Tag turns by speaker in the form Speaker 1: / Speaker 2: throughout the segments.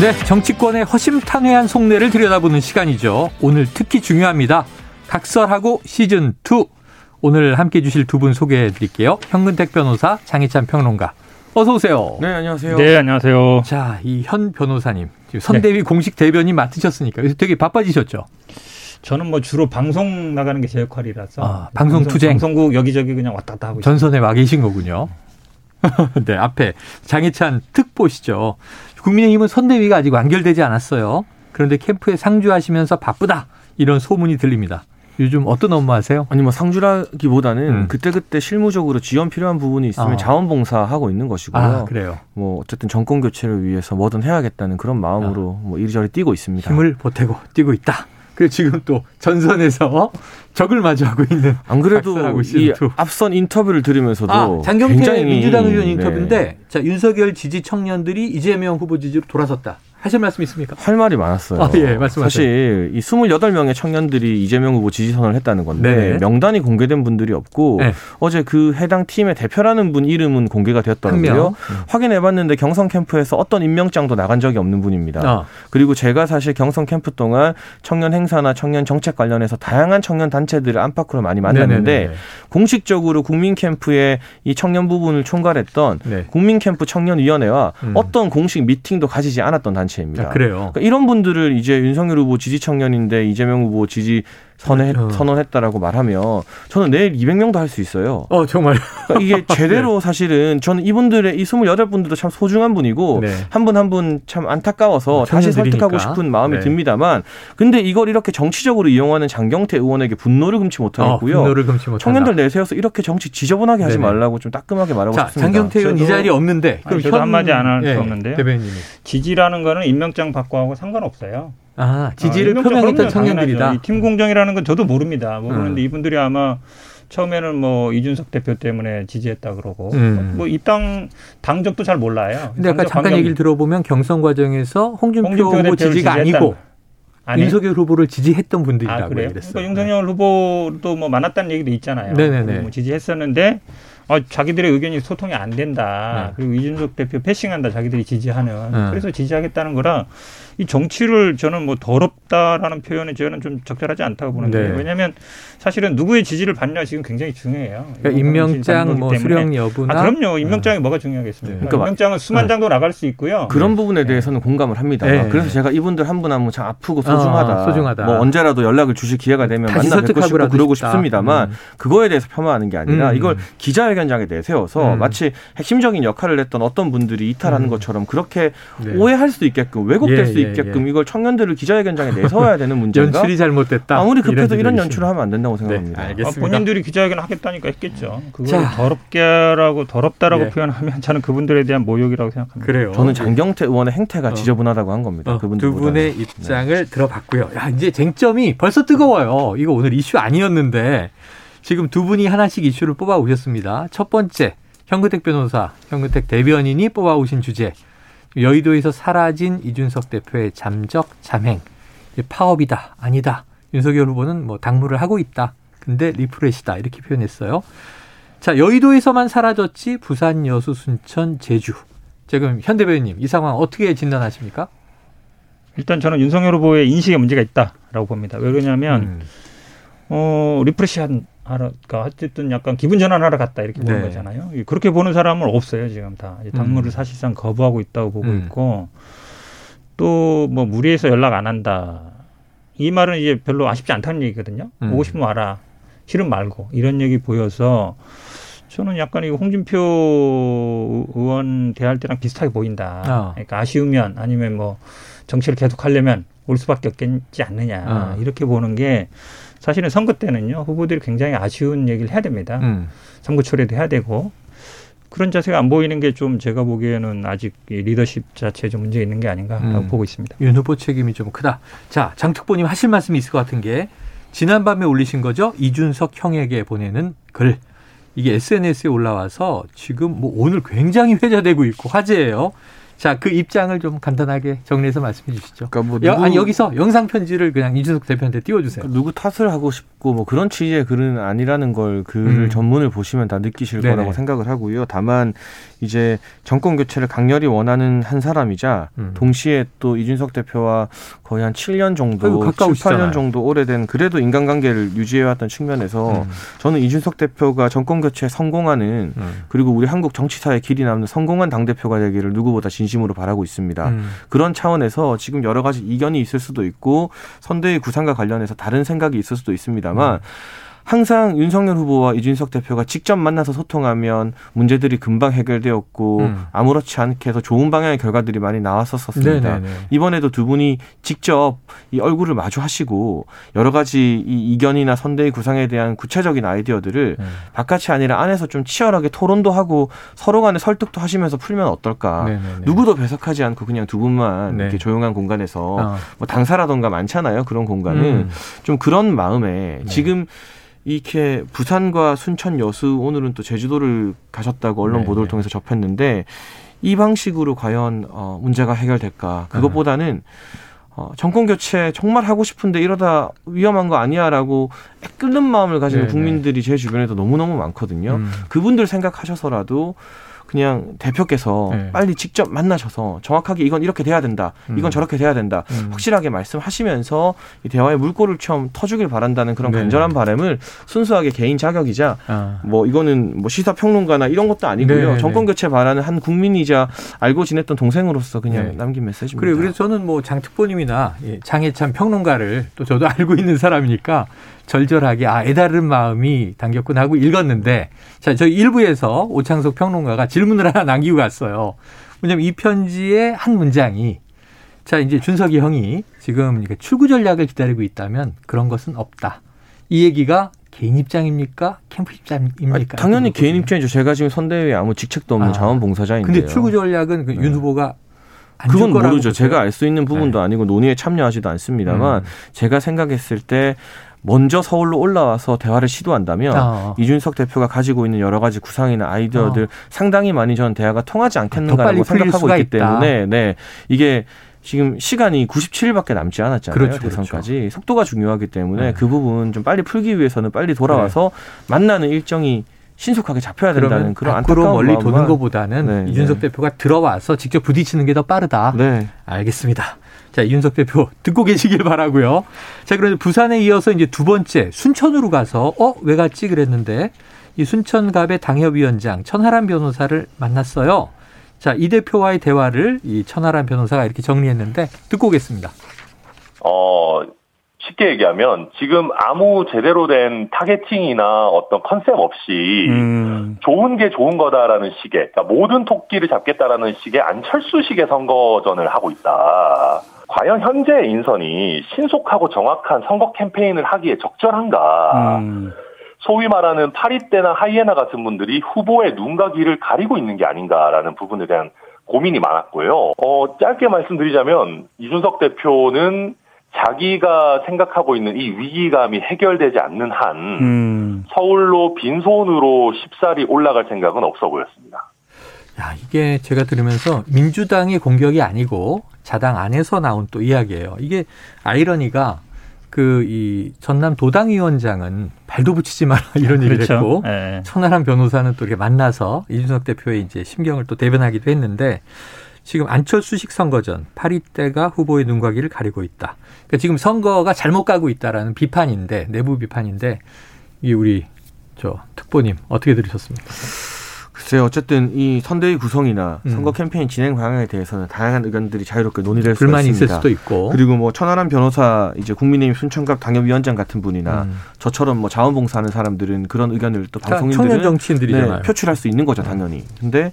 Speaker 1: 네, 정치권의 허심탄회한 속내를 들여다보는 시간이죠. 오늘 특히 중요합니다. 각설하고 시즌 2. 오늘 함께 해주실 두 분 소개해 드릴게요. 현근택 변호사, 장희찬 평론가. 어서 오세요.
Speaker 2: 네, 안녕하세요.
Speaker 3: 네, 안녕하세요.
Speaker 1: 자, 이 현 변호사님. 선대위 네. 공식 대변인 맡으셨으니까 그래서 되게 바빠지셨죠.
Speaker 3: 저는 뭐 주로 방송 나가는 게 제 역할이라서
Speaker 1: 아, 방송, 방송 투쟁
Speaker 3: 방송국 여기저기 그냥 왔다 갔다 하고
Speaker 1: 전선에 와 계신 거군요. 네, 앞에 장희찬 특보시죠. 국민의힘은 선대위가 아직 완결되지 않았어요. 그런데 캠프에 상주하시면서 바쁘다. 이런 소문이 들립니다. 요즘 어떤 업무 하세요?
Speaker 2: 아니 뭐 상주라기보다는 음. 그때그때 실무적으로 지원 필요한 부분이 있으면 어. 자원봉사 하고 있는 것이고요.
Speaker 1: 아, 그래요.
Speaker 2: 뭐 어쨌든 정권 교체를 위해서 뭐든 해야겠다는 그런 마음으로 어. 뭐 이리저리 뛰고 있습니다.
Speaker 1: 힘을 보태고 뛰고 있다. 그리고 지금 또 전선에서 적을 마주하고 있는
Speaker 2: 안 그래도 이 앞선 인터뷰를 들으면서도
Speaker 1: 아, 장경태 민주당 의원 인터뷰인데 네. 자 윤석열 지지 청년들이 이재명 후보 지지로 돌아섰다. 하실 말씀 있습니까?
Speaker 2: 할 말이 많았어요.
Speaker 1: 아, 예, 말씀하세요.
Speaker 2: 사실 이 28명의 청년들이 이재명 후보 지지선을 했다는 건데 네네. 명단이 공개된 분들이 없고 네. 어제 그 해당 팀의 대표라는 분 이름은 공개가 되었더라고요. 음. 확인해 봤는데 경선 캠프에서 어떤 임명장도 나간 적이 없는 분입니다. 아. 그리고 제가 사실 경선 캠프 동안 청년 행사나 청년 정책 관련해서 다양한 청년 단체들을 안팎으로 많이 만났는데 네네네. 공식적으로 국민 캠프의 이 청년 부분을 총괄했던 네. 국민 캠프 청년 위원회와 음. 어떤 공식 미팅도 가지지 않았던 단체 단체입니다.
Speaker 1: 아, 그래요.
Speaker 2: 그러니까 이런 분들을 이제 윤석열 후보 지지 청년인데 이재명 후보 지지 선회, 그렇죠. 선언했다라고 말하면 저는 내일 200명도 할 수 있어요.
Speaker 1: 어, 정말.
Speaker 2: 그러니까 이게 제대로 네. 사실은 저는 이분들의 이 28분들도 참 소중한 분이고 네. 한분 한 분 참 안타까워서 어, 다시 설득하고 싶은 마음이 네. 듭니다만 근데 이걸 이렇게 정치적으로 이용하는 장경태 의원에게 분노를 금치 못하겠고요.
Speaker 1: 어, 분노를 금치 못한다.
Speaker 2: 청년들 내세워서 이렇게 정치 지저분하게 하지 말라고 좀 따끔하게 말하고 자, 싶습니다.
Speaker 1: 장경태 의원 이 자리에 없는데
Speaker 3: 그럼 아니, 현... 한마디 안 할수 네, 없는데요. 대변인이. 지지라는 거는 임명장 받고 하고 상관없어요.
Speaker 1: 아, 지지를 아, 표명했던 청년들이다.
Speaker 3: 팀 공정이라는 건 저도 모릅니다. 모르는데 음. 이분들이 아마 처음에는 뭐 이준석 대표 때문에 지지했다 그러고 음. 뭐 입당 당적도 잘 몰라요.
Speaker 1: 근데 아까 잠깐 관계... 얘기를 들어보면 경선 과정에서 홍준표, 홍준표 후보 지지가 아니고 아니? 윤석열 후보를 지지했던 분들이라고 아, 그래요?
Speaker 3: 그러니까 윤석열 후보도 뭐 많았다는 얘기도 있잖아요. 네네네. 뭐 지지했었는데 어, 자기들의 의견이 소통이 안 된다. 네. 그리고 이준석 대표 패싱한다. 자기들이 지지하는. 네. 그래서 지지하겠다는 거라 이 정치를 저는 뭐 더럽다라는 표현이 저는 좀 적절하지 않다고 보는데 네. 왜냐하면 사실은 누구의 지지를 받냐 지금 굉장히 중요해요.
Speaker 1: 그러니까 임명장 뭐 수령 여부나
Speaker 3: 아, 그럼요. 임명장이 아. 뭐가 중요하겠습니까? 네. 그러니까 임명장은 수만 네. 장도 나갈 수 있고요.
Speaker 2: 그런 네. 부분에 대해서는 공감을 합니다. 네. 그래서 제가 이분들 한 분 한 분 참 아프고 소중하다. 아, 소중하다. 뭐 언제라도 연락을 주실 기회가 되면 만나 뵙고 싶고 그러고. 싶습니다만 음. 그거에 대해서 폄하하는 게 아니라 음. 이걸 기자회 견장에 내세워서 음. 마치 핵심적인 역할을 했던 어떤 분들이 이탈하는 음. 것처럼 그렇게 오해할 수 있게끔 왜곡될 예, 수 예, 있게끔 예. 이걸 청년들을 기자회견장에 내서야 되는 문제인가?
Speaker 1: 연출이 잘못됐다.
Speaker 2: 아무리 급해도 이런, 이런 연출을 하면 안 된다고 생각합니다.
Speaker 3: 네, 알겠습니다. 아, 본인들이 기자회견 하겠다니까 했겠죠. 그걸 더럽게라고 더럽다라고 네. 표현하면 저는 그분들에 대한 모욕이라고 생각합니다.
Speaker 2: 그래요. 저는 장경태 의원의 행태가 어. 지저분하다고 한 겁니다.
Speaker 1: 어, 그분들 두 분의 입장을 네. 들어봤고요. 야, 이제 쟁점이 벌써 뜨거워요. 이거 오늘 이슈 아니었는데 지금 두 분이 하나씩 이슈를 뽑아 오셨습니다. 첫 번째 현근택 변호사, 현근택 대변인이 뽑아 오신 주제 여의도에서 사라진 이준석 대표의 잠적 잠행 파업이다 아니다 윤석열 후보는 뭐 당무를 하고 있다 근데 리프레시다 이렇게 표현했어요. 자 여의도에서만 사라졌지 부산 여수 순천 제주 지금 현 대변인님 이 상황 어떻게 진단하십니까?
Speaker 3: 일단 저는 윤석열 후보의 인식에 문제가 있다라고 봅니다. 왜 그러냐면 음. 어 refresh한 하러, 그러니까 어쨌든 약간 기분 전환하러 갔다 이렇게 보는 네. 거잖아요. 그렇게 보는 사람은 없어요 지금 다 당무를 음. 사실상 거부하고 있다고 보고 음. 있고 또 뭐 무리해서 연락 안 한다. 이 말은 이제 별로 아쉽지 않다는 얘기거든요. 음. 오고 싶으면 와라. 싫으면 말고 이런 얘기 보여서 저는 약간 이 홍준표 의원 대할 때랑 비슷하게 보인다. 어. 그러니까 아쉬우면 아니면 뭐 정치를 계속 하려면 올 수밖에 없겠지 않느냐 어. 이렇게 보는 게 사실은 선거 때는요 후보들이 굉장히 아쉬운 얘기를 해야 됩니다. 음. 선거 초래도 해야 되고 그런 자세가 안 보이는 게 좀 제가 보기에는 아직 리더십 자체에 좀 문제 있는 게 아닌가라고 음. 보고 있습니다.
Speaker 1: 윤 후보 책임이 좀 크다. 자, 장 특보님 하실 말씀이 있을 것 같은 게 지난밤에 올리신 거죠. 이준석 형에게 보내는 글. 이게 SNS에 올라와서 지금 뭐 오늘 굉장히 회자되고 있고 화제예요. 자, 그 입장을 좀 간단하게 정리해서 말씀해 주시죠. 그러니까 뭐 누구, 아니, 여기서 영상 편지를 그냥 이준석 대표한테 띄워주세요.
Speaker 2: 그러니까 누구 탓을 하고 싶고 뭐 그런 취지의 글은 아니라는 걸 글을 음. 전문을 보시면 다 느끼실 네네. 거라고 생각을 하고요. 다만 이제 정권 교체를 강렬히 원하는 한 사람이자 음. 동시에 또 이준석 대표와 거의 한 7년 정도, 아이고, 7, 8년 정도 오래된 그래도 인간관계를 유지해왔던 측면에서 음. 저는 이준석 대표가 정권 교체에 성공하는 음. 그리고 우리 한국 정치사에 길이 남는 성공한 당 대표가 되기를 누구보다 진심 으로 바라고 있습니다. 음. 그런 차원에서 지금 여러 가지 이견이 있을 수도 있고 선대위 구상과 관련해서 다른 생각이 있을 수도 있습니다만 음. 항상 윤석열 후보와 이준석 대표가 직접 만나서 소통하면 문제들이 금방 해결되었고 음. 아무렇지 않게 해서 좋은 방향의 결과들이 많이 나왔었습니다. 네네네. 이번에도 두 분이 직접 이 얼굴을 마주하시고 여러 가지 이 이견이나 선대의 구상에 대한 구체적인 아이디어들을 음. 바깥이 아니라 안에서 좀 치열하게 토론도 하고 서로 간에 설득도 하시면서 풀면 어떨까. 네네네. 누구도 배석하지 않고 그냥 두 분만 네. 이렇게 조용한 공간에서 어. 뭐 당사라던가 많잖아요. 그런 공간은 음. 좀 그런 마음에 네. 지금 이렇게 부산과 순천 여수 오늘은 또 제주도를 가셨다고 언론 네 보도를 통해서 접했는데 이 방식으로 과연 어 문제가 해결될까? 그것보다는 어, 정권 교체 정말 하고 싶은데 이러다 위험한 거 아니야라고 끓는 마음을 가지는 네네. 국민들이 제 주변에도 너무너무 많거든요. 음. 그분들 생각하셔서라도 그냥 대표께서 네. 빨리 직접 만나셔서 정확하게 이건 이렇게 돼야 된다. 이건 음. 저렇게 돼야 된다. 음. 확실하게 말씀하시면서 이 대화의 물꼬를 처음 터주길 바란다는 그런 네. 간절한 바람을 순수하게 개인 자격이자 아. 뭐 이거는 뭐 시사 평론가나 이런 것도 아니고요. 네. 정권 교체 바라는 한 국민이자 알고 지냈던 동생으로서 그냥 네. 남긴 메시지입니다.
Speaker 1: 그래요. 그래서 저는 뭐 장특보님이나 장해찬 평론가를 또 저도 알고 있는 사람이니까 절절하게 아 애다른 마음이 담겼구나 하고 읽었는데 자 저희 일부에서 오창석 평론가가 질문을 하나 남기고 갔어요. 왜냐면 이 편지의 한 문장이 자 이제 준석이 형이 지금 출구 전략을 기다리고 있다면 그런 것은 없다. 이 얘기가 개인 입장입니까? 캠프 입장입니까? 아니,
Speaker 2: 당연히 개인 입장이죠. 제가 지금 선대위에 아무 직책도 없는 아, 자원봉사자인데요.
Speaker 1: 근데 출구 전략은 그윤 네. 후보가
Speaker 2: 그건 모르죠. 보세요? 제가 알 수 있는 부분도 네. 아니고 논의에 참여하지도 않습니다만 음. 제가 생각했을 때 먼저 서울로 올라와서 대화를 시도한다면 어. 이준석 대표가 가지고 있는 여러 가지 구상이나 아이디어들 어. 상당히 많이 저는 대화가 통하지 않겠는가라고 생각하고 있기 있다. 때문에 네 이게 지금 시간이 97일밖에 남지 않았잖아요. 그렇죠, 대선까지 그렇죠. 속도가 중요하기 때문에 네. 그 부분 좀 빨리 풀기 위해서는 빨리 돌아와서 네. 만나는 일정이 신속하게 잡혀야 된다는 그런
Speaker 1: 안타까운 멀리 도는 것보다는 네, 이준석 네. 대표가 들어와서 직접 부딪히는 게 더 빠르다. 네. 알겠습니다. 자, 이준석 대표 듣고 계시길 바라고요. 자, 그런데 부산에 이어서 이제 두 번째 순천으로 가서 어, 왜 갔지 그랬는데 이 순천갑의 당협위원장 천하람 변호사를 만났어요. 자, 이 대표와의 대화를 이 천하람 변호사가 이렇게 정리했는데 듣고 오겠습니다.
Speaker 4: 어, 쉽게 얘기하면 지금 아무 제대로 된 targeting이나 어떤 컨셉 없이 음. 좋은 게 좋은 거다라는 식의 그러니까 모든 토끼를 잡겠다라는 식의 안철수식의 선거전을 하고 있다. 과연 현재 인선이 신속하고 정확한 선거 캠페인을 하기에 적절한가? 음. 소위 말하는 파리떼나 하이에나 같은 분들이 후보의 눈과 귀를 가리고 있는 게 아닌가라는 부분에 대한 고민이 많았고요. 어, 짧게 말씀드리자면 이준석 대표는 자기가 생각하고 있는 이 위기감이 해결되지 않는 한 음. 서울로 빈손으로 쉽사리 올라갈 생각은 없어 보였습니다.
Speaker 1: 야, 이게 제가 들으면서 민주당의 공격이 아니고 자당 안에서 나온 또 이야기예요. 이게 아이러니가 그 이 전남 도당위원장은 발도 붙이지 마라 이런 얘기를 그렇죠. 했고 네. 천하람 변호사는 또 이렇게 만나서 이준석 대표의 이제 심경을 또 대변하기도 했는데 지금 안철수 식 선거전 파리떼가 후보의 눈과 귀를 가리고 있다. 그러니까 지금 선거가 잘못 가고 있다라는 비판인데 내부 비판인데 이 우리 저 특보님 어떻게 들으셨습니까?
Speaker 2: 글쎄요, 어쨌든 이 선대위 구성이나 음. 선거 캠페인 진행 방향에 대해서는 다양한 의견들이 자유롭게 논의될 수
Speaker 1: 있습니다.
Speaker 2: 있을
Speaker 1: 수도 있고.
Speaker 2: 그리고 뭐 천하람 변호사 이제 국민의힘 순천갑 당협위원장 같은 분이나 음. 저처럼 뭐 자원봉사하는 사람들은 그런 의견을 또 방송인들은
Speaker 1: 청년 정치인들이잖아요.
Speaker 2: 네, 표출할 수 있는 거죠, 당연히. 근데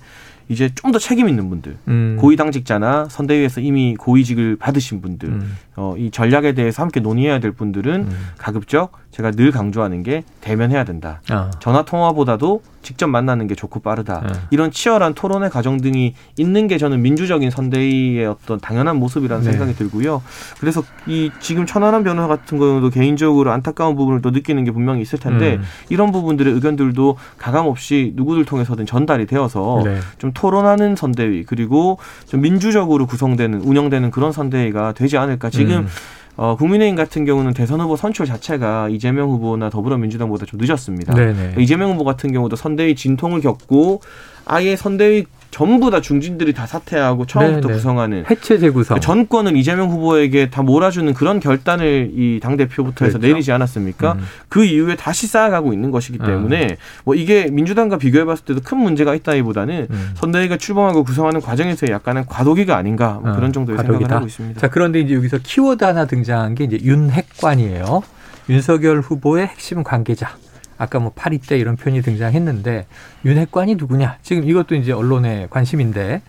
Speaker 2: 이제 좀 더 책임 있는 분들, 음. 고위 당직자나 선대위에서 이미 고위직을 받으신 분들, 음. 어, 이 전략에 대해서 함께 논의해야 될 분들은 음. 가급적 제가 늘 강조하는 게 대면해야 된다. 아. 전화 통화보다도 직접 만나는 게 좋고 빠르다. 아. 이런 치열한 토론의 과정 등이 있는 게 저는 민주적인 선대위의 어떤 당연한 모습이라는 네. 생각이 들고요. 그래서 이 지금 천하람 변호사 같은 경우도 개인적으로 안타까운 부분을 또 느끼는 게 분명히 있을 텐데 음. 이런 부분들의 의견들도 가감 없이 누구들 통해서든 전달이 되어서 네. 좀 토론하는 선대위 그리고 좀 민주적으로 구성되는 운영되는 그런 선대위가 되지 않을까. 지금 음. 어, 국민의힘 같은 경우는 대선 후보 선출 자체가 이재명 후보나 더불어민주당보다 좀 늦었습니다. 네네. 이재명 후보 같은 경우도 선대위 진통을 겪고 아예 선대위 전부 다 중진들이 다 사퇴하고 처음부터 네네. 구성하는
Speaker 1: 해체 재구성
Speaker 2: 그 전권을 이재명 후보에게 다 몰아주는 그런 결단을 이 당 대표부터 해서 그렇죠. 내리지 않았습니까? 음. 그 이후에 다시 쌓아가고 있는 것이기 음. 때문에 음. 뭐 이게 민주당과 비교해봤을 때도 큰 문제가 있다기보다는 음. 선대위가 출범하고 구성하는 과정에서의 약간의 과도기가 아닌가 뭐 음. 그런 정도의 과도기다. 생각을 하고 있습니다.
Speaker 1: 자 그런데 이제 여기서 키워드 하나 등장한 게 이제 윤핵관이에요. 윤석열 후보의 핵심 관계자. 아까 뭐 파리 때 이런 표현이 등장했는데 윤핵관이 누구냐? 지금 이것도 이제 언론의 관심인데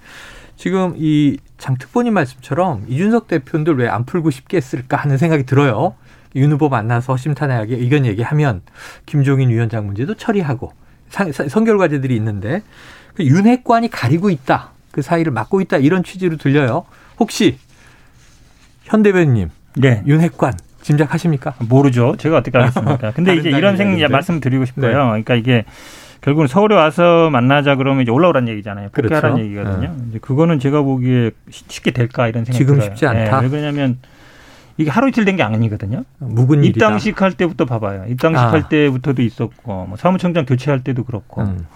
Speaker 1: 지금 이 장특보님 말씀처럼 이준석 대표들 왜 안 풀고 싶게 했을까 하는 생각이 들어요. 윤 후보 만나서 허심탄회하게 의견 얘기하면 김종인 위원장 문제도 처리하고 선결 과제들이 있는데 그 윤핵관이 가리고 있다. 그 사이를 막고 있다. 이런 취지로 들려요. 혹시 현 대변님, 네. 윤핵관 짐작하십니까?
Speaker 3: 모르죠. 제가 어떻게 알겠습니까? 근데 이제 이런 생 말씀 드리고 싶어요. 네. 그러니까 이게 결국은 서울에 와서 만나자 그러면 이제 올라오란 얘기잖아요. 폭회하라는 그렇죠. 얘기거든요. 네. 이제 그거는 제가 보기에 쉽게 될까 이런 생각이
Speaker 1: 지금
Speaker 3: 들어요.
Speaker 1: 쉽지 않다.
Speaker 3: 네. 왜 그러냐면 이게 하루 이틀 된 게 아니거든요.
Speaker 1: 묵은
Speaker 3: 일이다. 입당식 할 때부터 봐봐요. 입당식 아. 할 때부터도 있었고 뭐 사무총장 교체할 때도 그렇고. 음.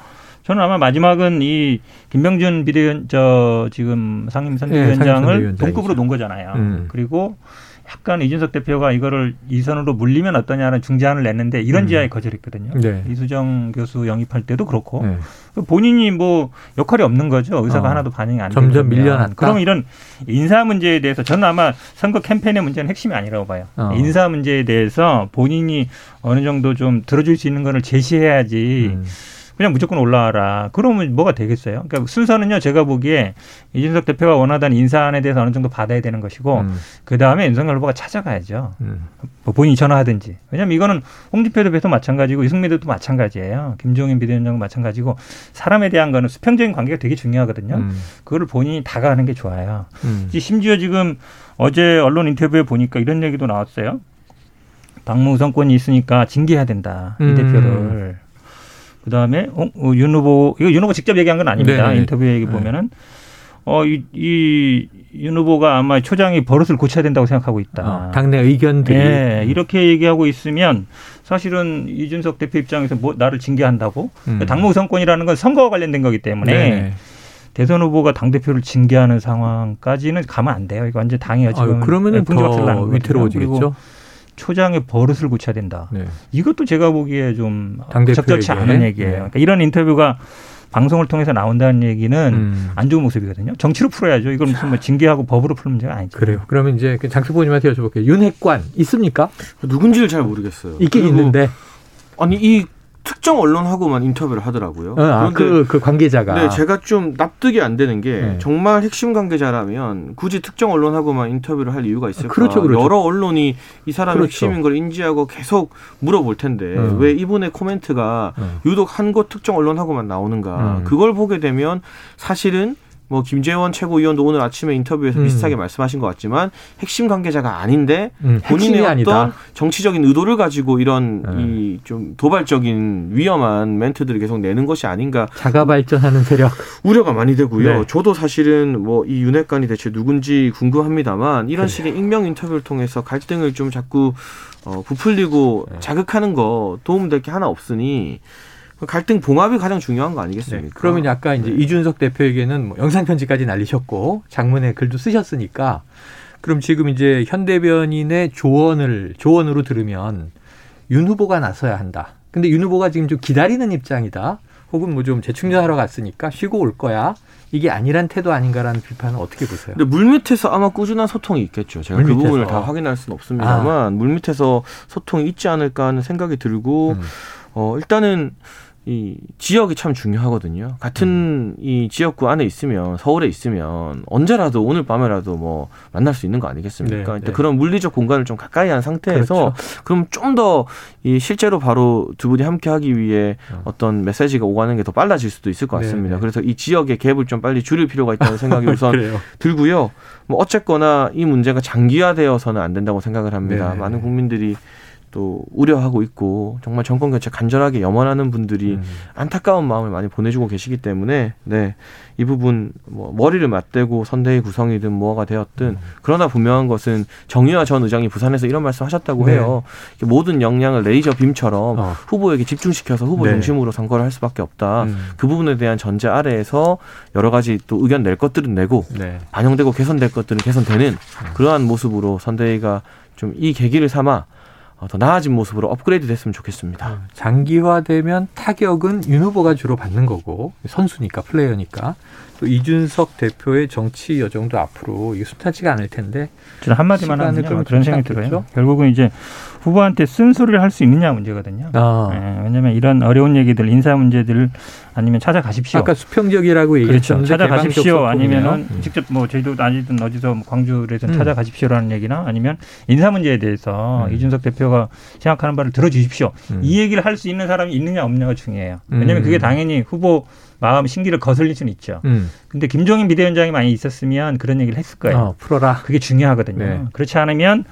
Speaker 3: 저는 아마 마지막은 이 김병준 비대위원 저 지금 상임 선대위원장을 네, 동급으로 놓은 거잖아요. 음. 그리고 약간 이준석 대표가 이거를 이선으로 물리면 어떠냐는 중재안을 냈는데 이런 음. 지하에 거절했거든요. 네. 이수정 교수 영입할 때도 그렇고 네. 본인이 뭐 역할이 없는 거죠. 의사가 어. 하나도 반영이 안 되면
Speaker 1: 점점 밀려났다.
Speaker 3: 그럼 이런 인사 문제에 대해서 저는 아마 선거 캠페인의 문제는 핵심이 아니라고 봐요. 어. 인사 문제에 대해서 본인이 어느 정도 좀 들어줄 수 있는 거를 제시해야지. 음. 그냥 무조건 올라와라. 그러면 뭐가 되겠어요? 그러니까 순서는요, 제가 보기에 이준석 대표가 원하던 인사안에 대해서 어느 정도 받아야 되는 것이고, 음. 그 다음에 윤석열 후보가 찾아가야죠. 음. 뭐 본인이 전화하든지. 왜냐면 이거는 홍준표 대표도 마찬가지고, 이승민 대표도 마찬가지예요. 김종인 비대위원장도 마찬가지고, 사람에 대한 거는 수평적인 관계가 되게 중요하거든요. 음. 그거를 본인이 다가가는 게 좋아요. 음. 심지어 지금 어제 언론 인터뷰에 보니까 이런 얘기도 나왔어요. 당무우선권이 있으니까 징계해야 된다. 이 음. 대표를. 그 다음에 어, 어, 윤 후보 이거 윤 후보 직접 얘기한 건 아닙니다. 네. 인터뷰 얘기 네. 보면은 어이 윤 후보가 아마 초장이 버릇을 고쳐야 된다고 생각하고 있다. 어,
Speaker 1: 당내 의견들이
Speaker 3: 네, 이렇게 얘기하고 있으면 사실은 이준석 대표 입장에서 뭐 나를 징계한다고 음. 당무 우선권이라는 건 선거와 관련된 거기 때문에 네 대선 후보가 당 대표를 징계하는 상황까지는 가면 안 돼요. 이거 완전 당이요 지금.
Speaker 1: 그러면은 더 위태로워지겠죠.
Speaker 3: 초장의 버릇을 고쳐야 된다. 네. 이것도 제가 보기에 좀 적절치 않은 얘기예요. 네. 그러니까 이런 인터뷰가 방송을 통해서 나온다는 얘기는 음. 안 좋은 모습이거든요. 정치로 풀어야죠. 이걸 무슨 뭐 징계하고 법으로 푸는 문제가 아니죠.
Speaker 1: 그래요. 그러면 이제 그 장수보님한테 여쭤볼게요. 윤핵관 있습니까?
Speaker 2: 누군지를 잘 모르겠어요.
Speaker 1: 있긴 있는데.
Speaker 2: 아니 이 특정 언론하고만 인터뷰를 하더라고요.
Speaker 1: 어, 아, 그, 그 관계자가.
Speaker 2: 네, 제가 좀 납득이 안 되는 게 네. 정말 핵심 관계자라면 굳이 특정 언론하고만 인터뷰를 할 이유가 있을까?
Speaker 1: 그렇죠, 그렇죠.
Speaker 2: 여러 언론이 이 사람이 그렇죠. 핵심인 걸 인지하고 계속 물어볼 텐데 음. 왜 이분의 코멘트가 음. 유독 한 곳 특정 언론하고만 나오는가? 음. 그걸 보게 되면 사실은 뭐 김재원 최고위원도 오늘 아침에 인터뷰에서 음. 비슷하게 말씀하신 것 같지만 핵심 관계자가 아닌데 음, 본인의 어떤 아니다. 정치적인 의도를 가지고 이런 음. 이좀 도발적인 위험한 멘트들을 계속 내는 것이 아닌가
Speaker 1: 자가 발전하는 세력
Speaker 2: 우려가 많이 되고요. 네. 저도 사실은 뭐 이 윤핵관이 대체 누군지 궁금합니다만 이런 그래. 식의 익명 인터뷰를 통해서 갈등을 좀 자꾸 어, 부풀리고 네. 자극하는 거 도움될 게 하나 없으니 갈등 봉합이 가장 중요한 거 아니겠습니까? 네.
Speaker 1: 그러면 약간 이제 네. 이준석 대표에게는 뭐 영상 편지까지 날리셨고 장문의 글도 쓰셨으니까 그럼 지금 이제 현대변인의 조언을 조언으로 들으면 윤 후보가 나서야 한다. 근데 윤 후보가 지금 좀 기다리는 입장이다. 혹은 뭐 좀 재충전하러 갔으니까 쉬고 올 거야. 이게 아니란 태도 아닌가라는 비판은 어떻게 보세요?
Speaker 2: 근데 물밑에서 아마 꾸준한 소통이 있겠죠. 제가 그 물밑에서. 그 부분을 다 확인할 수는 없습니다만 아. 물밑에서 소통이 있지 않을까 하는 생각이 들고 음. 어 일단은 이 지역이 참 중요하거든요. 같은 음. 이 지역구 안에 있으면 서울에 있으면 언제라도 오늘 밤에라도 뭐 만날 수 있는 거 아니겠습니까? 네, 네. 그런 물리적 공간을 좀 가까이 한 상태에서 그렇죠. 그럼 좀 더 이 실제로 바로 두 분이 함께 하기 위해 어. 어떤 메시지가 오가는 게 더 빨라질 수도 있을 것 네, 같습니다. 네, 그래서 이 지역의 갭을 좀 빨리 줄일 필요가 있다는 생각이 우선 들고요. 뭐 어쨌거나 이 문제가 장기화되어서는 안 된다고 생각을 합니다. 네. 많은 국민들이 또 우려하고 있고 정말 정권 교체 간절하게 염원하는 분들이 음. 안타까운 마음을 많이 보내주고 계시기 때문에 네 이 부분 뭐 머리를 맞대고 선대위 구성이든 뭐가 되었든 음. 그러나 분명한 것은 정의화 전 의장이 부산에서 이런 말씀하셨다고 네. 해요 모든 역량을 레이저 빔처럼 어. 후보에게 집중시켜서 후보 네. 중심으로 선거를 할 수밖에 없다 음. 그 부분에 대한 전제 아래에서 여러 가지 또 의견 낼 것들은 내고 네. 반영되고 개선될 것들은 개선되는 음. 그러한 모습으로 선대위가 좀 이 계기를 삼아 어, 더 나아진 모습으로 업그레이드 됐으면 좋겠습니다. 음,
Speaker 1: 장기화되면 타격은 윤 후보가 주로 받는 거고 선수니까 플레이어니까 또 이준석 대표의 정치 여정도 앞으로 이게 순탄치가 않을 텐데
Speaker 3: 저는 한 마디만 하면 그런 생각이 들어요. 결국은 이제 후보한테 쓴소리를 할 수 있느냐 문제거든요. 아. 네, 왜냐하면 이런 어려운 얘기들, 인사 문제들 아니면 찾아가십시오.
Speaker 1: 아까 수평적이라고 그렇죠.
Speaker 3: 얘기했죠. 찾아가십시오. 아니면은 음. 직접 뭐 제주도 아니든 어디서 뭐 광주에서 음. 찾아가십시오라는 얘기나 아니면 인사 문제에 대해서 음. 이준석 대표가 생각하는 바를 들어주십시오. 음. 이 얘기를 할 수 있는 사람이 있느냐 없느냐가 중요해요. 왜냐하면 그게 음. 당연히 후보 마음 심기를 거슬릴 수는 있죠. 음. 근데 김종인 비대위원장이 많이 있었으면 그런 얘기를 했을 거예요. 어,
Speaker 1: 풀어라.
Speaker 3: 그게 중요하거든요. 네. 그렇지 않으면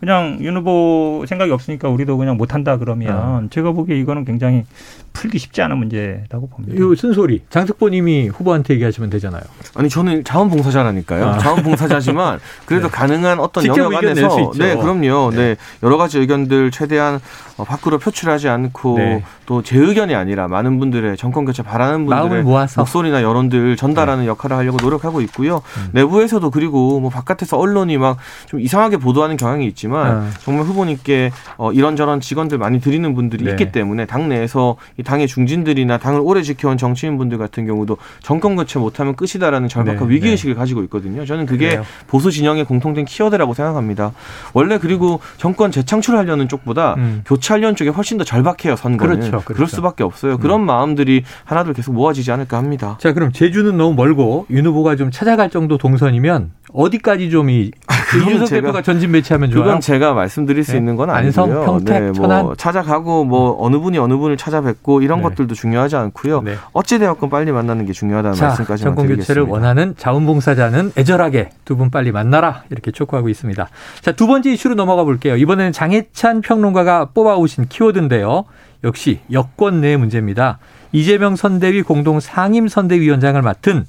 Speaker 3: 그냥 윤 후보 생각이 없으니까 우리도 그냥 못한다 그러면 어. 제가 보기에 이거는 굉장히 풀기 쉽지 않은 문제라고 봅니다.
Speaker 1: 이 쓴소리 장특보님이 후보한테 얘기하시면 되잖아요.
Speaker 2: 아니 저는 자원봉사자라니까요. 아. 자원봉사자지만 그래도 네. 가능한 어떤 영역 안에서 네 그럼요. 네. 네. 여러 가지 의견들 최대한 어, 밖으로 표출하지 않고 네. 또제 의견이 아니라 많은 분들의 정권 교체 바라는 분들의 목소리나 여론들 전달하는 네. 역할을 하려고 노력하고 있고요. 음. 내부에서도 그리고 뭐 바깥에서 언론이 막 좀 이상하게 보도하는 경향이 있지만 아. 정말 후보님께 어, 이런저런 직원들 많이 드리는 분들이 네. 있기 때문에 당 내에서 이 당의 중진들이나 당을 오래 지켜온 정치인분들 같은 경우도 정권 교체 못하면 끝이다라는 절박한 네, 위기 의식을 네. 가지고 있거든요. 저는 그게 그래요. 보수 진영의 공통된 키워드라고 생각합니다. 원래 그리고 정권 재창출하려는 쪽보다 음. 교체 하려는 쪽에 훨씬 더 절박해요 선거는. 그렇죠, 그렇죠. 그럴 수밖에 없어요. 그런 음. 마음들이 하나둘 계속 모아지지 않을까 합니다.
Speaker 1: 자 그럼 제주는 너무 멀고 윤 후보가 좀 찾아갈 정도 동선이면 어디까지 좀 이 아, 이준석 대표가 전진 배치하면 좋아요.
Speaker 2: 그건 제가 말씀드릴 수 네. 있는 건 아니고요. 안성,
Speaker 1: 평택, 네, 뭐 천안
Speaker 2: 찾아가고 뭐 어느 분이 어느 분을 찾아뵙고 이런 네. 것들도 중요하지 않고요. 네. 어찌 되었건 빨리 만나는 게 중요하다는 자, 말씀까지
Speaker 1: 정권 교체를 원하는 자원봉사자는 애절하게 두 분 빨리 만나라 이렇게 촉구하고 있습니다. 자, 두 번째 이슈로 넘어가 볼게요. 이번에는 장혜찬 평론가가 뽑아오신 키워드인데요. 역시 여권 내 문제입니다. 이재명 선대위 공동 상임 선대위원장을 맡은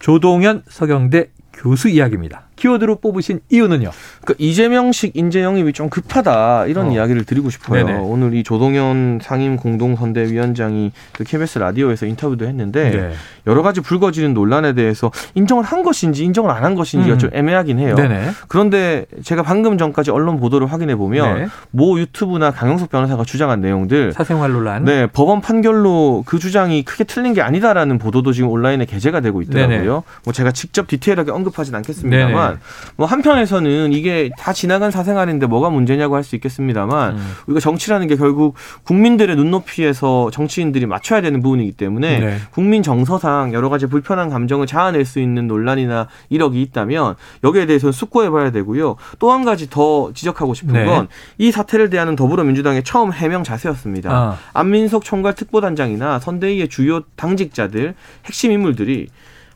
Speaker 1: 조동현 서경대 교수 이야기입니다. 키워드로 뽑으신 이유는요?
Speaker 2: 그러니까 이재명식 인재 영입이 좀 급하다 이런 어. 이야기를 드리고 싶어요. 네네. 오늘 이 조동현 상임 공동선대위원장이 그 KBS 라디오에서 인터뷰도 했는데 네. 여러 가지 불거지는 논란에 대해서 인정을 한 것인지 인정을 안 한 것인지가 음. 좀 애매하긴 해요. 네네. 그런데 제가 방금 전까지 언론 보도를 확인해 보면 네. 모 유튜브나 강영석 변호사가 주장한 내용들
Speaker 1: 사생활 논란,
Speaker 2: 네 법원 판결로 그 주장이 크게 틀린 게 아니다라는 보도도 지금 온라인에 게재가 되고 있더라고요. 네네. 뭐 제가 직접 디테일하게 언급하진 않겠습니다만. 있지만 뭐 한편에서는 이게 다 지나간 사생활인데 뭐가 문제냐고 할 수 있겠습니다만 음. 우리가 정치라는 게 결국 국민들의 눈높이에서 정치인들이 맞춰야 되는 부분이기 때문에 네. 국민 정서상 여러 가지 불편한 감정을 자아낼 수 있는 논란이나 이력이 있다면 여기에 대해서는 숙고해 봐야 되고요. 또 한 가지 더 지적하고 싶은 네. 건이 사태를 대하는 더불어민주당의 처음 해명 자세였습니다. 아. 안민석 총괄 특보단장이나 선대위의 주요 당직자들 핵심 인물들이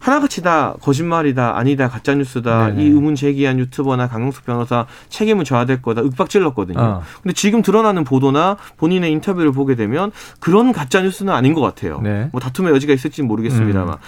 Speaker 2: 하나같이 다 거짓말이다, 아니다, 가짜 뉴스다. 이 의문 제기한 유튜버나 강용숙 변호사 책임을 져야 될 거다. 윽박질렀거든요. 어. 근데 지금 드러나는 보도나 본인의 인터뷰를 보게 되면 그런 가짜 뉴스는 아닌 것 같아요. 네. 뭐 다툼의 여지가 있을지 모르겠습니다만. 음.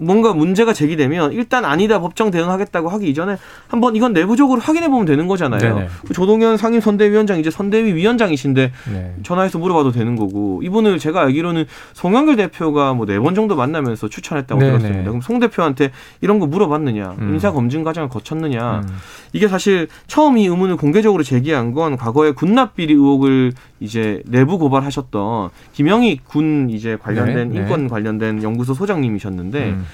Speaker 2: 뭔가 문제가 제기되면 일단 아니다 법정 대응하겠다고 하기 이전에 한번 이건 내부적으로 확인해 보면 되는 거잖아요. 네네. 조동현 상임 선대위원장 이제 선대위 위원장이신데 네. 전화해서 물어봐도 되는 거고 이분을 제가 알기로는 송영길 대표가 뭐 네 번 정도 만나면서 추천했다고 네네. 들었습니다. 그럼 송 대표한테 이런 거 물어봤느냐, 음. 인사 검증 과정을 거쳤느냐 음. 이게 사실 처음 이 의문을 공개적으로 제기한 건 과거에 군납 비리 의혹을 이제 내부 고발하셨던 김영희 군 이제 관련된 네. 네. 인권 관련된 연구소 소장님이셨는데. 음.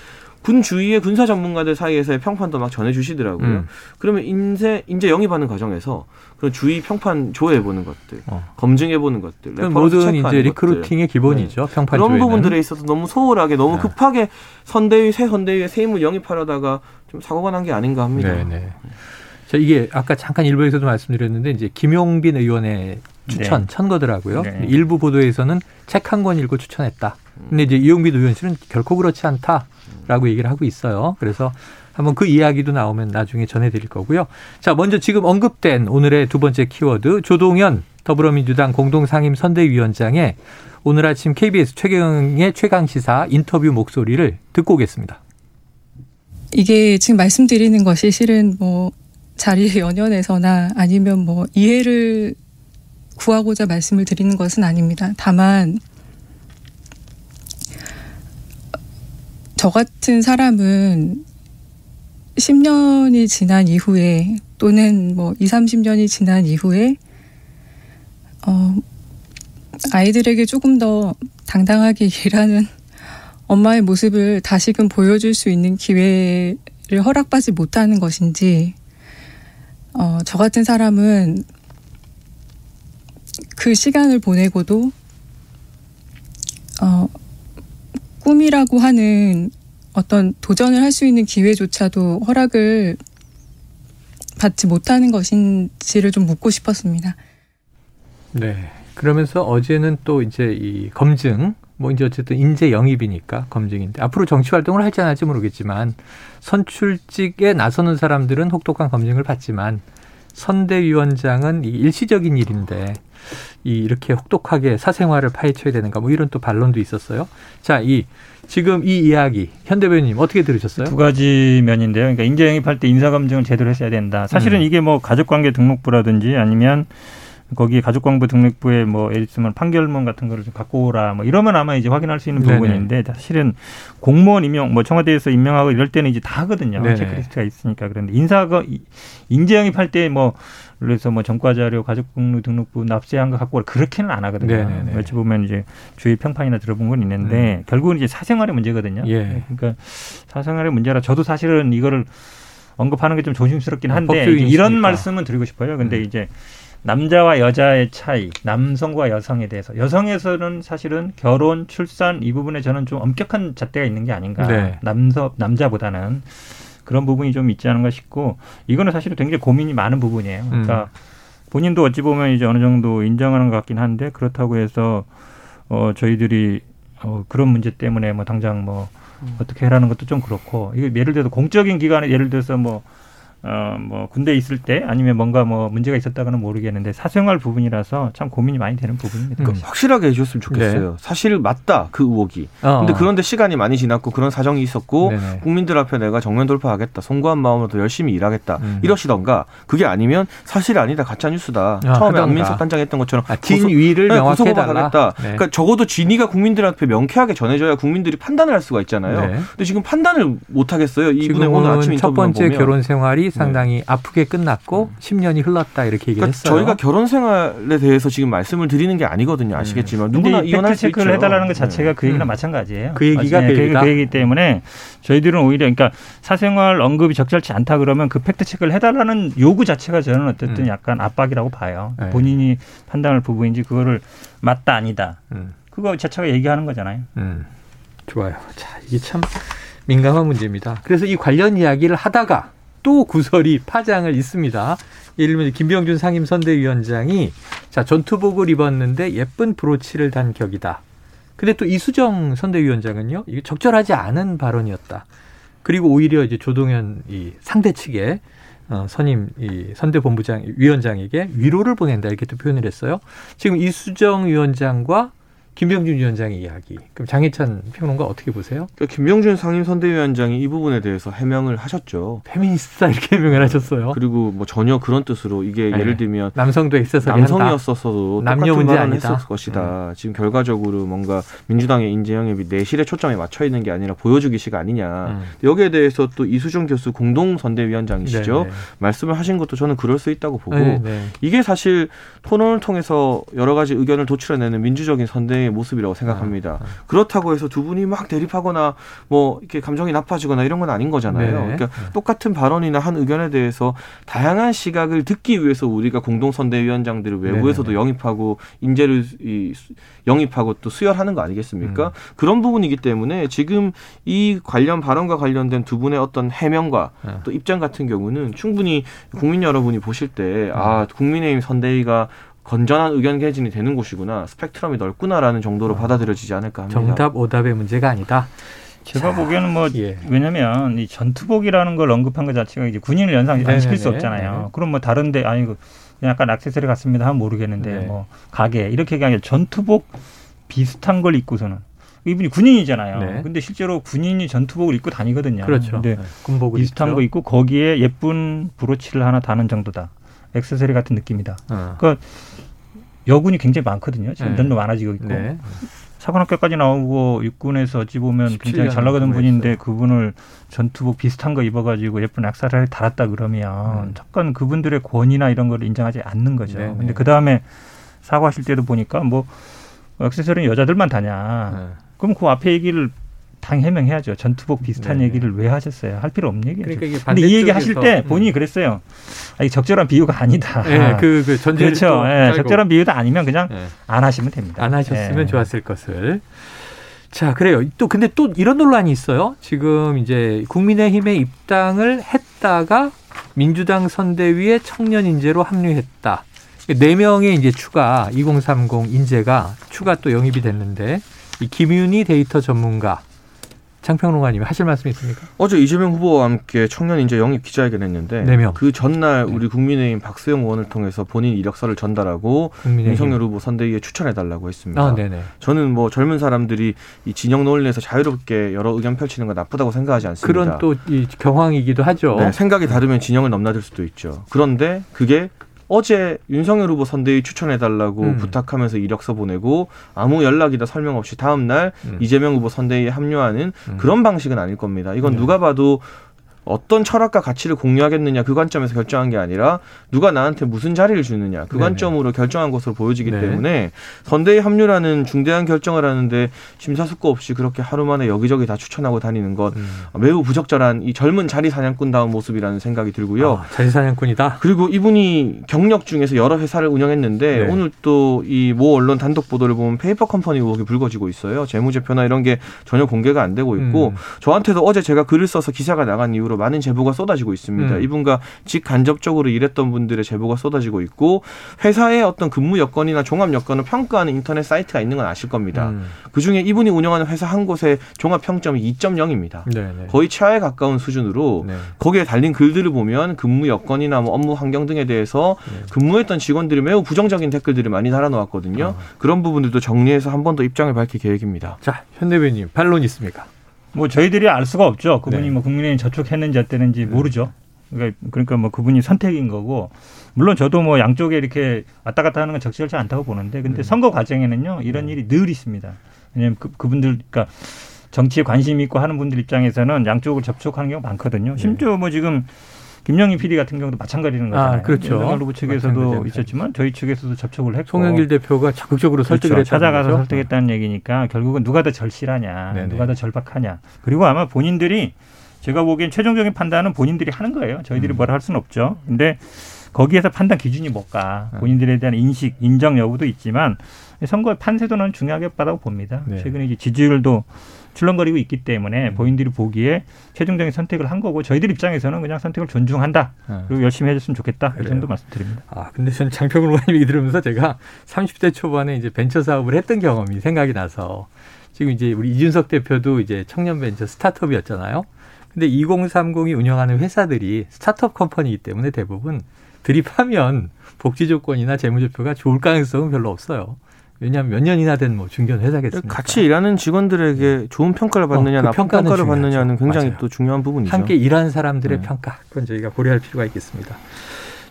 Speaker 2: 군 주위의 군사 전문가들 사이에서의 평판도 막 전해주시더라고요. 음. 그러면 인재 인재 영입하는 과정에서 그런 주위 평판 조회해 보는 것들, 어. 검증해 보는 것들,
Speaker 1: 모든 이제 recruiting의 기본이죠. 네. 평판
Speaker 2: 그런 조회는. 부분들에 있어서 너무 소홀하게 너무 네. 급하게 선대위 새 선대위에 새 인물 영입하려다가 좀 사고가 난 게 아닌가 합니다. 네, 네.
Speaker 1: 자, 이게 아까 잠깐 일부에서도 말씀드렸는데 이제 김용빈 의원의 추천 네. 천거더라고요. 네. 일부 보도에서는 책 한 권 읽고 추천했다. 근데 이제 이용빈 의원실은 결코 그렇지 않다 라고 얘기를 하고 있어요. 그래서 한번 그 이야기도 나오면 나중에 전해드릴 거고요. 자, 먼저 지금 언급된 오늘의 두 번째 키워드 조동현 더불어민주당 공동상임 선대위원장의 오늘 아침 KBS 최경의 최강 시사 인터뷰 목소리를 듣고 오겠습니다.
Speaker 5: 이게 지금 말씀드리는 것이 실은 뭐 자리에 연연해서나 아니면 뭐 이해를 구하고자 말씀을 드리는 것은 아닙니다. 다만 저 같은 사람은 10년이 지난 이후에 또는 뭐 2, 30년이 지난 이후에 어 아이들에게 조금 더 당당하게 일하는 엄마의 모습을 다시금 보여줄 수 있는 기회를 허락받지 못하는 것인지 어, 저 같은 사람은 그 시간을 보내고도 어, 꿈이라고 하는 어떤 도전을 할 수 있는 기회조차도 허락을 받지 못하는 것인지를 좀 묻고 싶었습니다.
Speaker 1: 네. 그러면서 어제는 또 이제 이 검증, 뭐 이제 어쨌든 인재 영입이니까 검증인데 앞으로 정치 활동을 할지 안 할지 모르겠지만 선출직에 나서는 사람들은 혹독한 검증을 받지만 선대위원장은 일시적인 일인데 이 이렇게 혹독하게 사생활을 파헤쳐야 되는가 뭐 이런 또 반론도 있었어요. 자, 이 지금 이 이야기 현 대변인 어떻게 들으셨어요?
Speaker 3: 두 가지 면인데요. 그러니까 인재 영입할 때 인사 검증을 제대로 했어야 된다. 사실은 음. 이게 뭐 가족관계 등록부라든지 아니면 거기 가족관부 등록부에 뭐 예를 들면 판결문 같은 거를 좀 갖고 오라 뭐 이러면 아마 이제 확인할 수 있는 네네. 부분인데 사실은 공무원 임명 뭐 청와대에서 임명하고 이럴 때는 이제 다 하거든요. 네네. 체크리스트가 있으니까 그런데 인사가 인재 영입할 때뭐 그래서 뭐 전과 자료 가족국루 등록부 납세한 거 갖고 오라 그렇게는 안 하거든요. 네네네. 어찌 보면 이제 주위 평판이나 들어본 건 있는데 음. 결국은 이제 사생활의 문제거든요. 예. 그러니까 사생활의 문제라 저도 사실은 이거를 언급하는 게 좀 조심스럽긴 한데 이런 말씀은 드리고 싶어요. 근데 음. 이제 남자와 여자의 차이, 남성과 여성에 대해서 여성에서는 사실은 결혼, 출산 이 부분에 저는 좀 엄격한 잣대가 있는 게 아닌가. 네. 남서 남자보다는 그런 부분이 좀 있지 않은가 싶고 이거는 사실은 굉장히 고민이 많은 부분이에요. 그러니까 음. 본인도 어찌 보면 이제 어느 정도 인정하는 것 같긴 한데 그렇다고 해서 어 저희들이 어 그런 문제 때문에 뭐 당장 뭐 음. 어떻게 해라는 것도 좀 그렇고 이게 예를 들어서 공적인 기관에 예를 들어서 뭐 어, 뭐, 군대에 있을 때 아니면 뭔가 뭐 문제가 있었다고는 모르겠는데 사생활 부분이라서 참 고민이 많이 되는 부분입니다.
Speaker 2: 음. 확실하게 해주셨으면 좋겠어요. 네. 사실 맞다, 그 의혹이. 어. 근데 그런데 시간이 많이 지났고 그런 사정이 있었고 네네. 국민들 앞에 내가 정면 돌파하겠다, 송구한 마음으로 더 열심히 일하겠다 음. 이러시던가 그게 아니면 사실 아니다, 가짜 뉴스다. 아, 처음에 안민석 단장 했던 것처럼
Speaker 1: 아, 진위를 네, 명확히 해달라.
Speaker 2: 네. 그러니까 적어도 진위가 국민들 앞에 명쾌하게 전해져야 국민들이 판단을 할 수가 있잖아요. 네. 근데 지금 판단을 못 하겠어요. 이분의 오늘 아침
Speaker 1: 인터뷰 첫 번째 보면. 결혼 생활이 네. 상당히 네. 아프게 끝났고 10년이 흘렀다 이렇게 얘기를 그러니까 했어요.
Speaker 2: 저희가 결혼 생활에 대해서 지금 말씀을 드리는 게 아니거든요. 아시겠지만
Speaker 3: 네. 누구나 이혼할 수 체크를 해달라는 것 자체가 그 얘기랑 음. 마찬가지예요.
Speaker 1: 그 얘기가
Speaker 3: 그, 얘기가 그 얘기 때문에 저희들은 오히려 그러니까 사생활 언급이 적절치 않다 그러면 그 팩트 체크를 해달라는 요구 자체가 저는 어쨌든 음. 약간 압박이라고 봐요. 네. 본인이 판단할 부분인지 그거를 맞다 아니다. 음. 그거 자체가 얘기하는 거잖아요. 음.
Speaker 1: 좋아요. 자 이게 참 민감한 문제입니다. 그래서 이 관련 이야기를 하다가 또 구설이 파장을 있습니다. 예를 들면 김병준 상임선대위원장이 자 전투복을 입었는데 예쁜 브로치를 단 격이다. 근데 또 이수정 선대위원장은요 이게 적절하지 않은 발언이었다. 그리고 오히려 이제 조동현 이 상대 측에 어, 선임 이 선대본부장 위원장에게 위로를 보낸다 이렇게 또 표현을 했어요. 지금 이수정 위원장과 김병준 위원장의 이야기. 그럼 장혜찬 평론가 어떻게 보세요?
Speaker 2: 그러니까 김병준 상임선대위원장이 이 부분에 대해서 해명을 하셨죠.
Speaker 1: 페미니스트다 이렇게 해명을 하셨어요.
Speaker 2: 그리고 뭐 전혀 그런 뜻으로 이게 네. 예를 들면
Speaker 1: 남성도 있어서
Speaker 2: 남성이었어도 남녀 문제 아니다. 했을 것이다. 음. 지금 결과적으로 뭔가 민주당의 인재 영입이 내실에 초점에 맞춰 있는 게 아니라 보여주기식 아니냐. 음. 여기에 대해서 또 이수정 교수 공동 선대위원장이시죠. 네네. 네. 말씀을 하신 것도 저는 그럴 수 있다고 보고 네네. 네. 이게 사실 토론을 통해서 여러 가지 의견을 도출해내는 민주적인 선대의 정상적인 모습이라고 생각합니다. 아, 아. 그렇다고 해서 두 분이 막 대립하거나 뭐 이렇게 감정이 나빠지거나 이런 건 아닌 거잖아요. 네. 그러니까 네. 똑같은 발언이나 한 의견에 대해서 다양한 시각을 듣기 위해서 우리가 공동 선대위원장들을 외부에서도 네. 영입하고 인재를 이, 영입하고 또 수혈하는 거 아니겠습니까? 음. 그런 부분이기 때문에 지금 이 관련 발언과 관련된 두 분의 어떤 해명과 네. 또 입장 같은 경우는 충분히 국민 여러분이 보실 때 아, 국민의힘 선대위가 건전한 의견 개진이 되는 곳이구나 스펙트럼이 넓구나라는 정도로 어. 받아들여지지 않을까 합니다.
Speaker 1: 정답 오답의 문제가 아니다.
Speaker 3: 제가 자, 보기에는 뭐 예. 왜냐면 이 전투복이라는 걸 언급한 것 자체가 이제 군인을 연상 안 시킬 수 없잖아요. 네네. 그럼 뭐 다른데 아니 그 약간 액세서리 같습니다 하면 모르겠는데 네. 뭐 가게 이렇게 얘기하는 전투복 비슷한 걸 입고서는 이분이 군인이잖아요. 네. 근데 실제로 군인이 전투복을 입고 다니거든요.
Speaker 1: 그렇죠.
Speaker 3: 근데 네. 군복을 비슷한 입죠. 거 입고 거기에 예쁜 브로치를 하나 다는 정도다. 액세서리 같은 느낌이다. 어. 그러니까 여군이 굉장히 많거든요. 지금 네. 점점 많아지고 있고. 네. 사관학교까지 나오고 육군에서 어찌 보면 굉장히 잘 나가던 분인데 그분을 전투복 비슷한 거 입어가지고 예쁜 악사를 달았다 그러면 음. 잠깐 그분들의 권위나 이런 걸 인정하지 않는 거죠. 네네. 근데 그 다음에 사과하실 때도 보니까 뭐 액세서리는 여자들만 다냐. 네. 그럼 그 앞에 얘기를 당 해명해야죠. 전투복 비슷한 네 얘기를 왜 하셨어요? 할 필요 없는 얘기죠. 그러니까 근데 이 얘기 하실 때 본인이 음. 그랬어요. 아, 이 적절한 비유가 아니다.
Speaker 1: 네, 그, 그 전제
Speaker 3: 그렇죠. 네, 적절한 비유도 아니면 그냥 네. 안 하시면 됩니다.
Speaker 1: 안 하셨으면 네. 좋았을 것을. 자, 그래요. 또 근데 또 이런 논란이 있어요. 지금 이제 국민의힘에 입당을 했다가 민주당 선대위에 청년 인재로 합류했다. 네 명의 이제 추가 2030 인재가 추가 또 영입이 됐는데 이 김윤희 데이터 전문가 장평론가님 하실 말씀 있습니까?
Speaker 2: 어제 이재명 후보와 함께 청년 인재 영입 기자회견 했는데 4명. 그 전날 우리 국민의힘 박수영 의원을 통해서 본인 이력서를 전달하고 윤석열 후보 선대위에 추천해 달라고 했습니다. 아, 저는 뭐 젊은 사람들이 이 진영 논리에서 자유롭게 여러 의견 펼치는 건 나쁘다고 생각하지 않습니다.
Speaker 1: 그런 또 이 경황이기도 하죠.
Speaker 2: 네, 생각이 다르면 진영을 넘나들 수도 있죠. 그런데 그게 어제 윤석열 후보 선대위 추천해달라고 음. 부탁하면서 이력서 보내고 아무 연락이다 설명 없이 다음 날 음. 이재명 후보 선대위에 합류하는 음. 그런 방식은 아닐 겁니다. 이건 네. 누가 봐도 어떤 철학과 가치를 공유하겠느냐 그 관점에서 결정한 게 아니라 누가 나한테 무슨 자리를 주느냐 그 네네. 관점으로 결정한 것으로 보여지기 네. 때문에 선대위 합류라는 중대한 결정을 하는데 심사숙고 없이 그렇게 하루 만에 여기저기 다 추천하고 다니는 것 음. 매우 부적절한 이 젊은 자리 사냥꾼다운 모습이라는 생각이 들고요. 아,
Speaker 1: 자리 사냥꾼이다.
Speaker 2: 그리고 이분이 경력 중에서 여러 회사를 운영했는데 네. 오늘 또 이 모 언론 단독 보도를 보면 페이퍼 컴퍼니 의혹이 불거지고 있어요. 재무제표나 이런 게 전혀 공개가 안 되고 있고 음. 저한테도 어제 제가 글을 써서 기사가 나간 이후로 많은 제보가 쏟아지고 있습니다. 음. 이분과 직간접적으로 일했던 분들의 제보가 쏟아지고 있고 회사의 어떤 근무 여건이나 종합 여건을 평가하는 인터넷 사이트가 있는 건 아실 겁니다. 음. 그 중에 이분이 운영하는 회사 한 곳의 종합 평점이 2.0입니다. 네네. 거의 최하에 가까운 수준으로 네. 거기에 달린 글들을 보면 근무 여건이나 뭐 업무 환경 등에 대해서 네. 근무했던 직원들이 매우 부정적인 댓글들을 많이 달아놓았거든요. 어. 그런 부분들도 정리해서 한 번 더 입장을 밝힐 계획입니다.
Speaker 1: 자, 현 대변인 반론 있습니까?
Speaker 3: 뭐 저희들이 알 수가 없죠. 그분이 네. 뭐 국민의힘 저축했는지 어땠는지 네. 모르죠. 그러니까, 그러니까 뭐 그분이 선택인 거고 물론 저도 뭐 양쪽에 이렇게 왔다 갔다 하는 건 적절치 않다고 보는데 근데 음. 선거 과정에는요 이런 네. 일이 늘 있습니다. 왜냐하면 그, 그분들 그러니까 정치에 관심 있고 하는 분들 입장에서는 양쪽을 접촉하는 경우가 많거든요. 심지어 뭐 지금 김영희 PD 같은 경우도 마찬가지는 거잖아요. 아, 그렇죠. 후보 측에서도 있었지만 저희 측에서도 접촉을 했고
Speaker 1: 송영길 대표가 적극적으로 설득을 그렇죠.
Speaker 3: 찾아가서 설득했다는 얘기니까 결국은 누가 더 절실하냐, 네네. 누가 더 절박하냐. 그리고 아마 본인들이 제가 보기엔 최종적인 판단은 본인들이 하는 거예요. 저희들이 음. 뭐라 할 수는 없죠. 근데 거기에서 판단 기준이 뭘까? 네. 본인들에 대한 인식, 인정 여부도 있지만 선거 판세도 는 중요하게 봤다고 봅니다. 네. 최근에 이제 지지율도 출렁거리고 있기 때문에 음. 본인들이 보기에 최종적인 선택을 한 거고 저희들 입장에서는 그냥 선택을 존중한다. 네. 그리고 열심히 해줬으면 좋겠다. 그래요. 이 정도 말씀드립니다.
Speaker 1: 아 근데 저는 장평근 의원님 얘기 들으면서 제가 30대 초반에 이제 벤처 사업을 했던 경험이 생각이 나서 지금 이제 우리 이준석 대표도 이제 청년 벤처 스타트업이었잖아요. 근데 2030이 운영하는 회사들이 스타트업 컴퍼니이기 때문에 대부분 드립하면 복지 조건이나 재무 제표가 좋을 가능성은 별로 없어요. 왜냐하면 몇 년이나 된 뭐 중견 회사겠습니까?
Speaker 2: 같이 일하는 직원들에게 네. 좋은 평가를 받느냐, 어, 그 나쁜 평가를. 받느냐는 굉장히 맞아요. 또 중요한 부분이죠.
Speaker 1: 함께 일하는 사람들의 네. 평가, 그건 저희가 고려할 필요가 있겠습니다.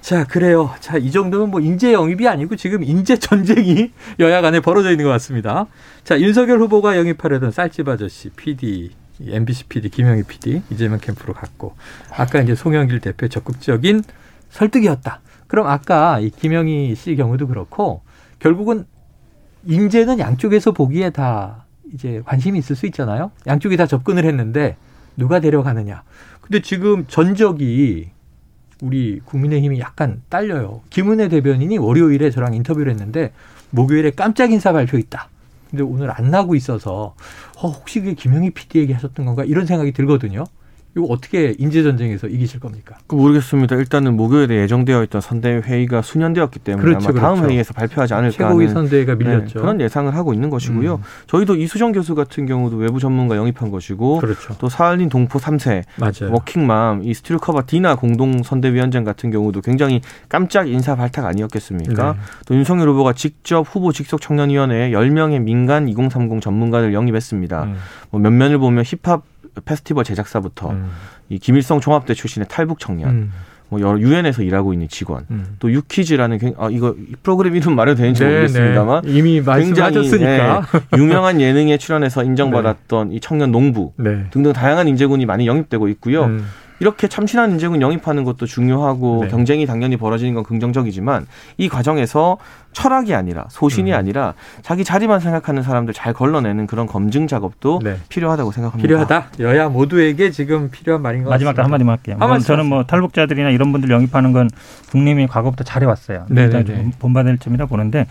Speaker 1: 자, 그래요. 자, 이 정도면 뭐 인재 영입이 아니고 지금 인재 전쟁이 여야 간에 벌어져 있는 것 같습니다. 자, 윤석열 후보가 영입하려던 쌀집 아저씨 PD, MBC PD, 김영희 PD, 이재명 캠프로 갔고, 아까 이제 송영길 대표 적극적인 설득이었다. 그럼 아까 이 김영희 씨 경우도 그렇고, 결국은 인재는 양쪽에서 보기에 다 이제 관심이 있을 수 있잖아요. 양쪽이 다 접근을 했는데 누가 데려가느냐. 근데 지금 전적이 우리 국민의힘이 약간 딸려요. 김은혜 대변인이 월요일에 저랑 인터뷰를 했는데 목요일에 깜짝 인사 발표 있다. 근데 오늘 안 나고 있어서 어, 혹시 그게 김영희 PD에게 하셨던 건가 이런 생각이 들거든요. 이거 어떻게 인재 전쟁에서 이기실 겁니까?
Speaker 2: 그 모르겠습니다. 일단은 목요일에 예정되어 있던 선대위 회의가 순연되었기 때문에 그렇죠, 아마 다음 그렇죠. 회의에서 발표하지 않을까
Speaker 1: 최고위 선대위가 네, 밀렸죠.
Speaker 2: 네, 그런 예상을 하고 있는 것이고요. 음. 저희도 이수정 교수 같은 경우도 외부 전문가 영입한 것이고 그렇죠. 또 사할린 동포 3세 맞아요. 워킹맘 이 스트류커바 디나 공동 선대위원장 같은 경우도 굉장히 깜짝 인사 발탁 아니었겠습니까? 네. 또 윤석열 후보가 직접 후보 직속 청년위원회에 10명의 민간 2030 전문가를 영입했습니다. 음. 뭐 면면을 보면 힙합 페스티벌 제작사부터 음. 이 김일성 종합대 출신의 탈북 청년, 음. 뭐 여러 유엔에서 일하고 있는 직원, 음. 또 유키즈라는 아 이거 프로그램 이름 말해도 되는지 네, 모르겠습니다만
Speaker 1: 네. 이미 말씀하셨으니까
Speaker 2: 네, 유명한 예능에 출연해서 인정받았던 네. 이 청년 농부 네. 등등 다양한 인재군이 많이 영입되고 있고요. 음. 이렇게 참신한 인재군 영입하는 것도 중요하고 네. 경쟁이 당연히 벌어지는 건 긍정적이지만 이 과정에서 철학이 아니라 소신이 음. 아니라 자기 자리만 생각하는 사람들 잘 걸러내는 그런 검증 작업도 네. 필요하다고 생각합니다.
Speaker 1: 필요하다. 여야 모두에게 지금 필요한 말인 것
Speaker 3: 마지막
Speaker 1: 같습니다.
Speaker 3: 한마디만 할게요. 저는 뭐 탈북자들이나 이런 분들 영입하는 건 국민이 과거부터 잘해왔어요. 일단 좀 본받을 점이라 보는데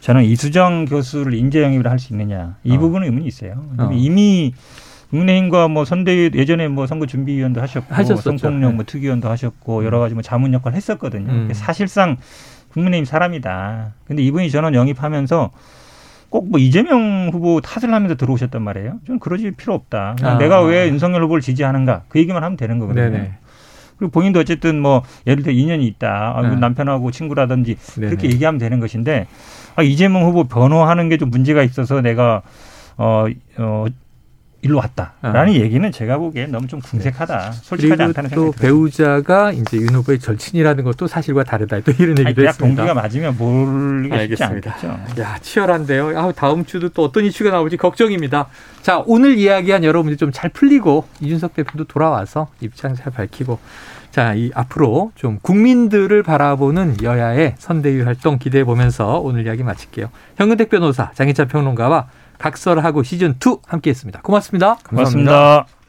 Speaker 3: 저는 이수정 교수를 인재 영입을 할 수 있느냐 이 어. 부분은 의문이 있어요. 어. 이미 국민의힘과 뭐 선대위 예전에 뭐 선거 준비위원도 하셨고 하셨었죠. 성폭력 뭐 특위위원도 하셨고 여러 가지 뭐 자문 역할 했었거든요. 음. 사실상 국민의힘 사람이다. 근데 이분이 저는 영입하면서 꼭 뭐 이재명 후보 탓을 하면서 들어오셨단 말이에요. 좀 그러질 필요 없다. 아. 내가 왜 윤석열 후보를 지지하는가 그 얘기만 하면 되는 거거든요. 네네. 그리고 본인도 어쨌든 뭐 예를 들어 인연이 있다. 아, 네. 남편하고 친구라든지 네네. 그렇게 얘기하면 되는 것인데 아, 이재명 후보 변호하는 게 좀 문제가 있어서 내가 어, 어, 일로 왔다라는 아. 얘기는 제가 보기엔 너무 좀 궁색하다. 솔직하지 않다는
Speaker 1: 생각이 또 배우자가 이제 윤 후보의 절친이라는 것도 사실과 다르다. 또 이런 얘기도 아니, 했습니다.
Speaker 3: 동기가 맞으면 모르겠지 않겠죠.
Speaker 1: 야 치열한데요. 아, 다음 주도 또 어떤 이슈가 나올지 걱정입니다. 자 오늘 이야기한 여러분들 좀잘 풀리고 이준석 대표도 돌아와서 입장 잘 밝히고 자, 이 앞으로 좀 국민들을 바라보는 여야의 선대위 활동 기대해 보면서 오늘 이야기 마칠게요. 현근택 변호사, 장희찬 평론가와 각설하고 시즌 2 함께했습니다. 고맙습니다.
Speaker 3: 감사합니다. 고맙습니다.